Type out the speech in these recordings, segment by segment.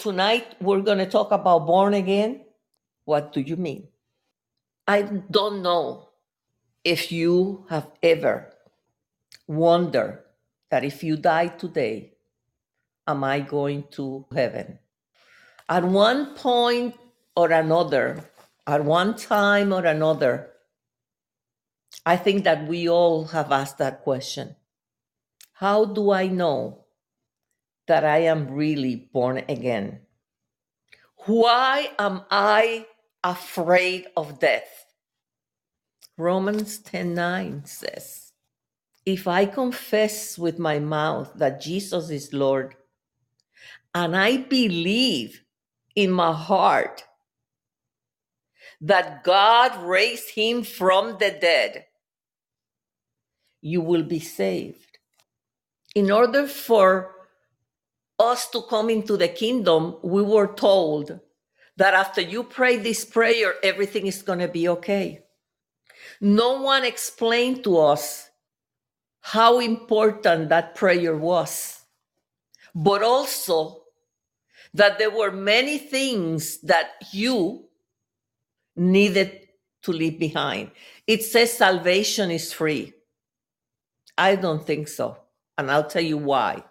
Tonight, we're going to talk about born again. What do you mean? I don't know if you have ever wondered that if you die today, am I going to heaven? At one point or another, at one time or another, I think that we all have asked that question. How do I know that I am really born again? Why am I afraid of death? Romans 10:9 says, If I confess with my mouth that Jesus is Lord, and I believe in my heart that God raised him from the dead, you will be saved. In order for us to come into the kingdom, we were told that after you pray this prayer, everything is going to be okay. No one explained to us how important that prayer was, but also that there were many things that you needed to leave behind. It says salvation is free. I don't think so. And I'll tell you why.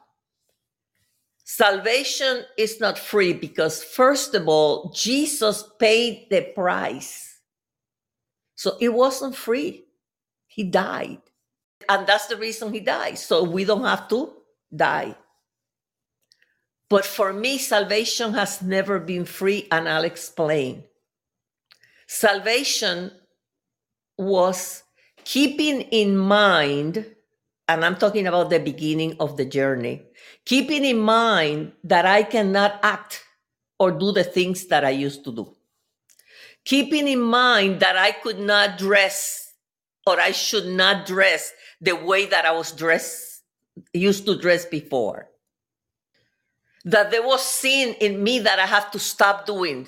Salvation is not free because, first of all, Jesus paid the price. So it wasn't free. He died. And that's the reason he died. So we don't have to die. But for me, salvation has never been free, and I'll explain. Salvation was keeping in mind, and I'm talking about the beginning of the journey, keeping in mind that I cannot act or do the things that I used to do. Keeping in mind that I could not dress or I should not dress the way that I was dressed, used to dress before. That there was sin in me that I have to stop doing.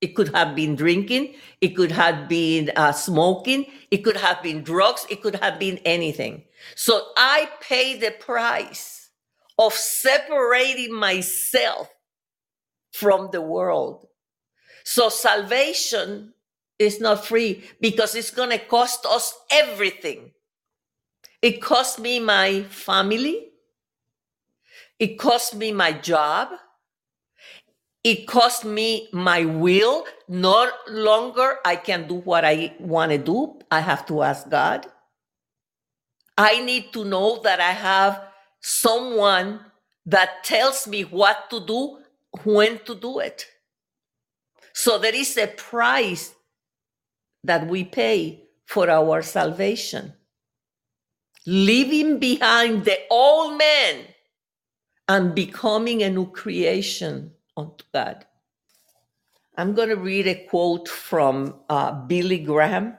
It could have been drinking, it could have been uh, smoking, it could have been drugs, it could have been anything. So I paid the price of separating myself from the world. So salvation is not free because it's going to cost us everything. It cost me my family. It cost me my job. It cost me my will. No longer I can do what I want to do. I have to ask God. I need to know that I have someone that tells me what to do, when to do it. So there is a price that we pay for our salvation. Leaving behind the old man and becoming a new creation unto God. I'm going to read a quote from uh, Billy Graham.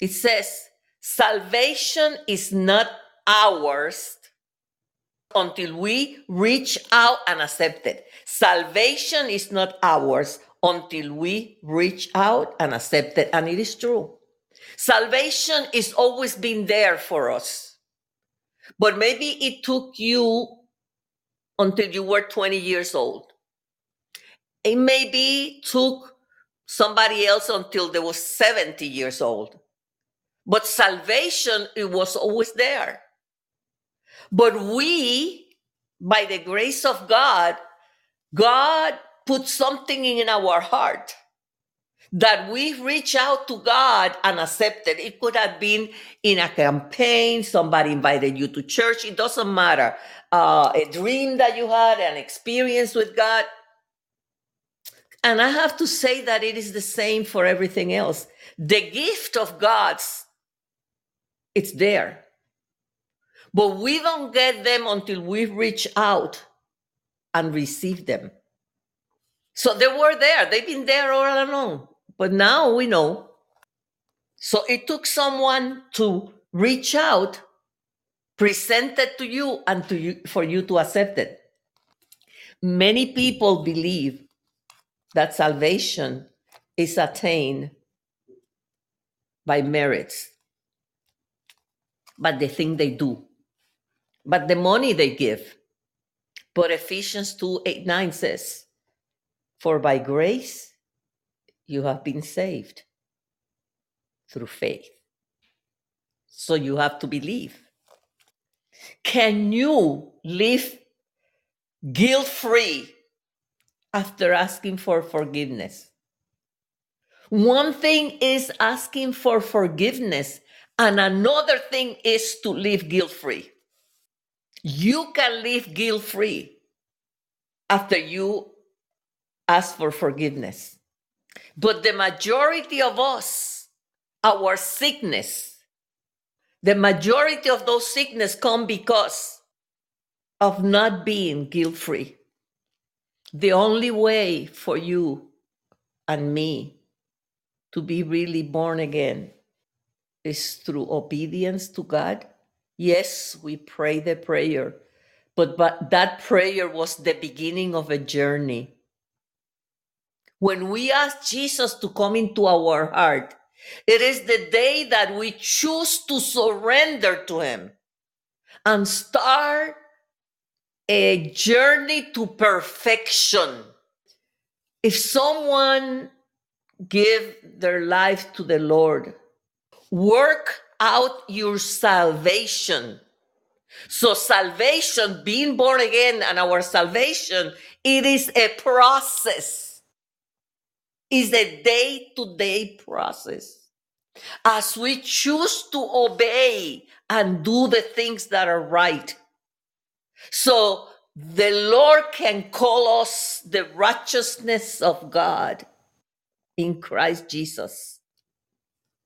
It says, Salvation is not ours until we reach out and accept it. Salvation is not ours until we reach out and accept it. And it is true. Salvation is always been there for us. But maybe it took you until you were 20 years old. It maybe took somebody else until they was 70 years old. But salvation, it was always there. But we, by the grace of God, God put something in our heart that we reach out to God and accept it. It could have been in a campaign, somebody invited you to church, it doesn't matter. Uh, a dream that you had, an experience with God. And I have to say that it is the same for everything else. The gift of God's, it's there. But we don't get them until we reach out and receive them. So they were there. They've been there all along. But now we know. So it took someone to reach out, present it to you, and to you, for you to accept it. Many people believe that salvation is attained by merits, but the thing they do but the money they give, But Ephesians 2 8 9 says, For by grace you have been saved through faith. So you have to believe. Can you live guilt free after asking for forgiveness? One thing is asking for forgiveness, and another thing is to live guilt free. You can live guilt free after you ask for forgiveness. But the majority of us, our sickness, the majority of those sickness come because of not being guilt free. The only way for you and me to be really born again is through obedience to God. Yes, we pray the prayer, but, but that prayer was the beginning of a journey. When we ask Jesus to come into our heart, it is the day that we choose to surrender to Him and start a journey to perfection. If someone give their life to the Lord, work out your salvation. So salvation, being born again and our salvation, it is a process. Is a day-to-day process. As we choose to obey and do the things that are right. So the Lord can call us the righteousness of God in Christ Jesus.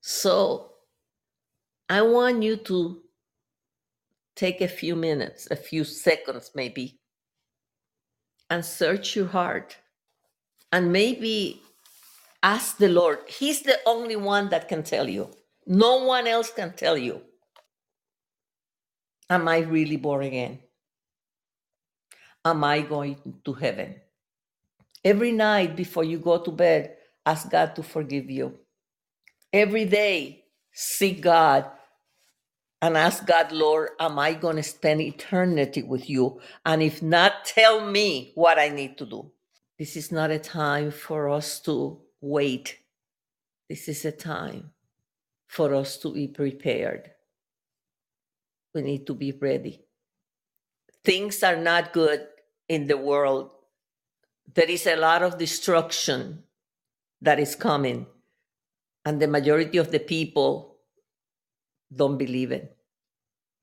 So I want you to take a few minutes, a few seconds maybe, and search your heart and maybe ask the Lord. He's the only one that can tell you. No one else can tell you. Am I really born again? Am I going to heaven? Every night before you go to bed, ask God to forgive you. Every day, seek God and ask God, Lord, am I going to spend eternity with you? And if not, tell me what I need to do. This is not a time for us to wait. This is a time for us to be prepared. We need to be ready. Things are not good in the world. There is a lot of destruction that is coming, and the majority of the people don't believe it.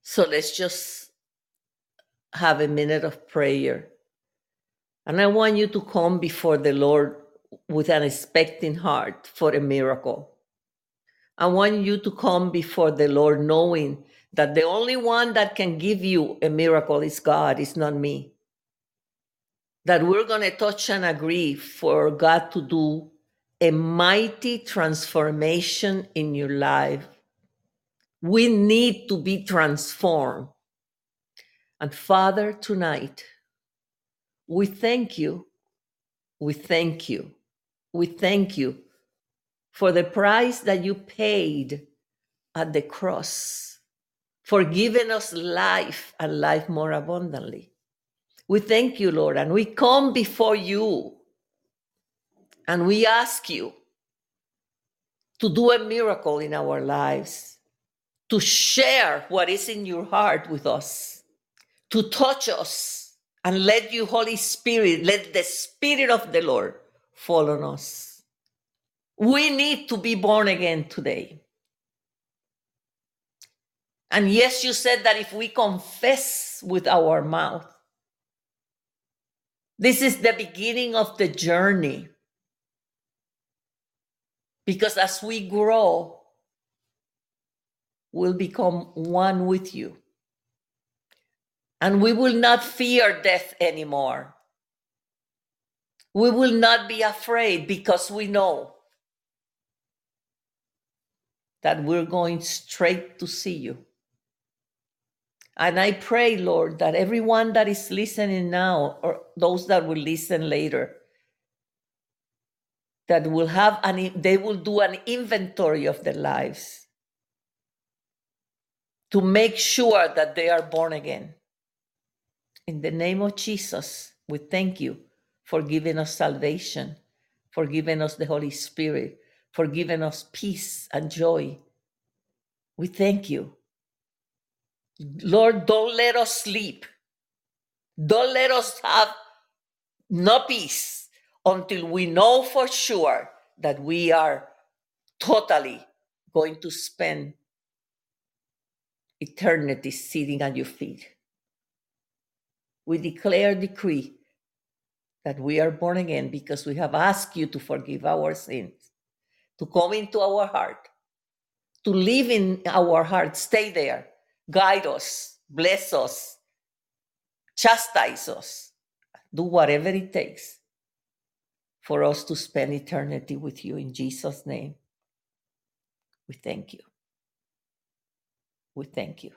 So let's just have a minute of prayer. And I want you to come before the Lord with an expecting heart for a miracle. I want you to come before the Lord knowing that the only one that can give you a miracle is God, it's not me. That we're going to touch and agree for God to do a mighty transformation in your life. We need to be transformed. And Father, tonight, we thank you. We thank you. We thank you for the price that you paid at the cross, for giving us life and life more abundantly. We thank you, Lord, and we come before you and we ask you to do a miracle in our lives, to share what is in your heart with us, to touch us, and let you, Holy Spirit, let the Spirit of the Lord fall on us. We need to be born again today. And yes, you said that if we confess with our mouth, this is the beginning of the journey because as we grow, we'll become one with you. And we will not fear death anymore. We will not be afraid because we know that we're going straight to see you. And I pray, Lord, that everyone that is listening now, or those that will listen later, that will have an they will do an inventory of their lives to make sure that they are born again In the name of Jesus, we thank you for giving us salvation, for giving us the Holy Spirit, for giving us peace and joy. We thank you. Lord, don't let us sleep. Don't let us have no peace until we know for sure that we are totally going to spend eternity sitting at your feet. We declare decree that we are born again because we have asked you to forgive our sins, to come into our heart, to live in our heart, stay there, guide us, bless us, chastise us, do whatever it takes for us to spend eternity with you in Jesus' name. We thank you. We thank you.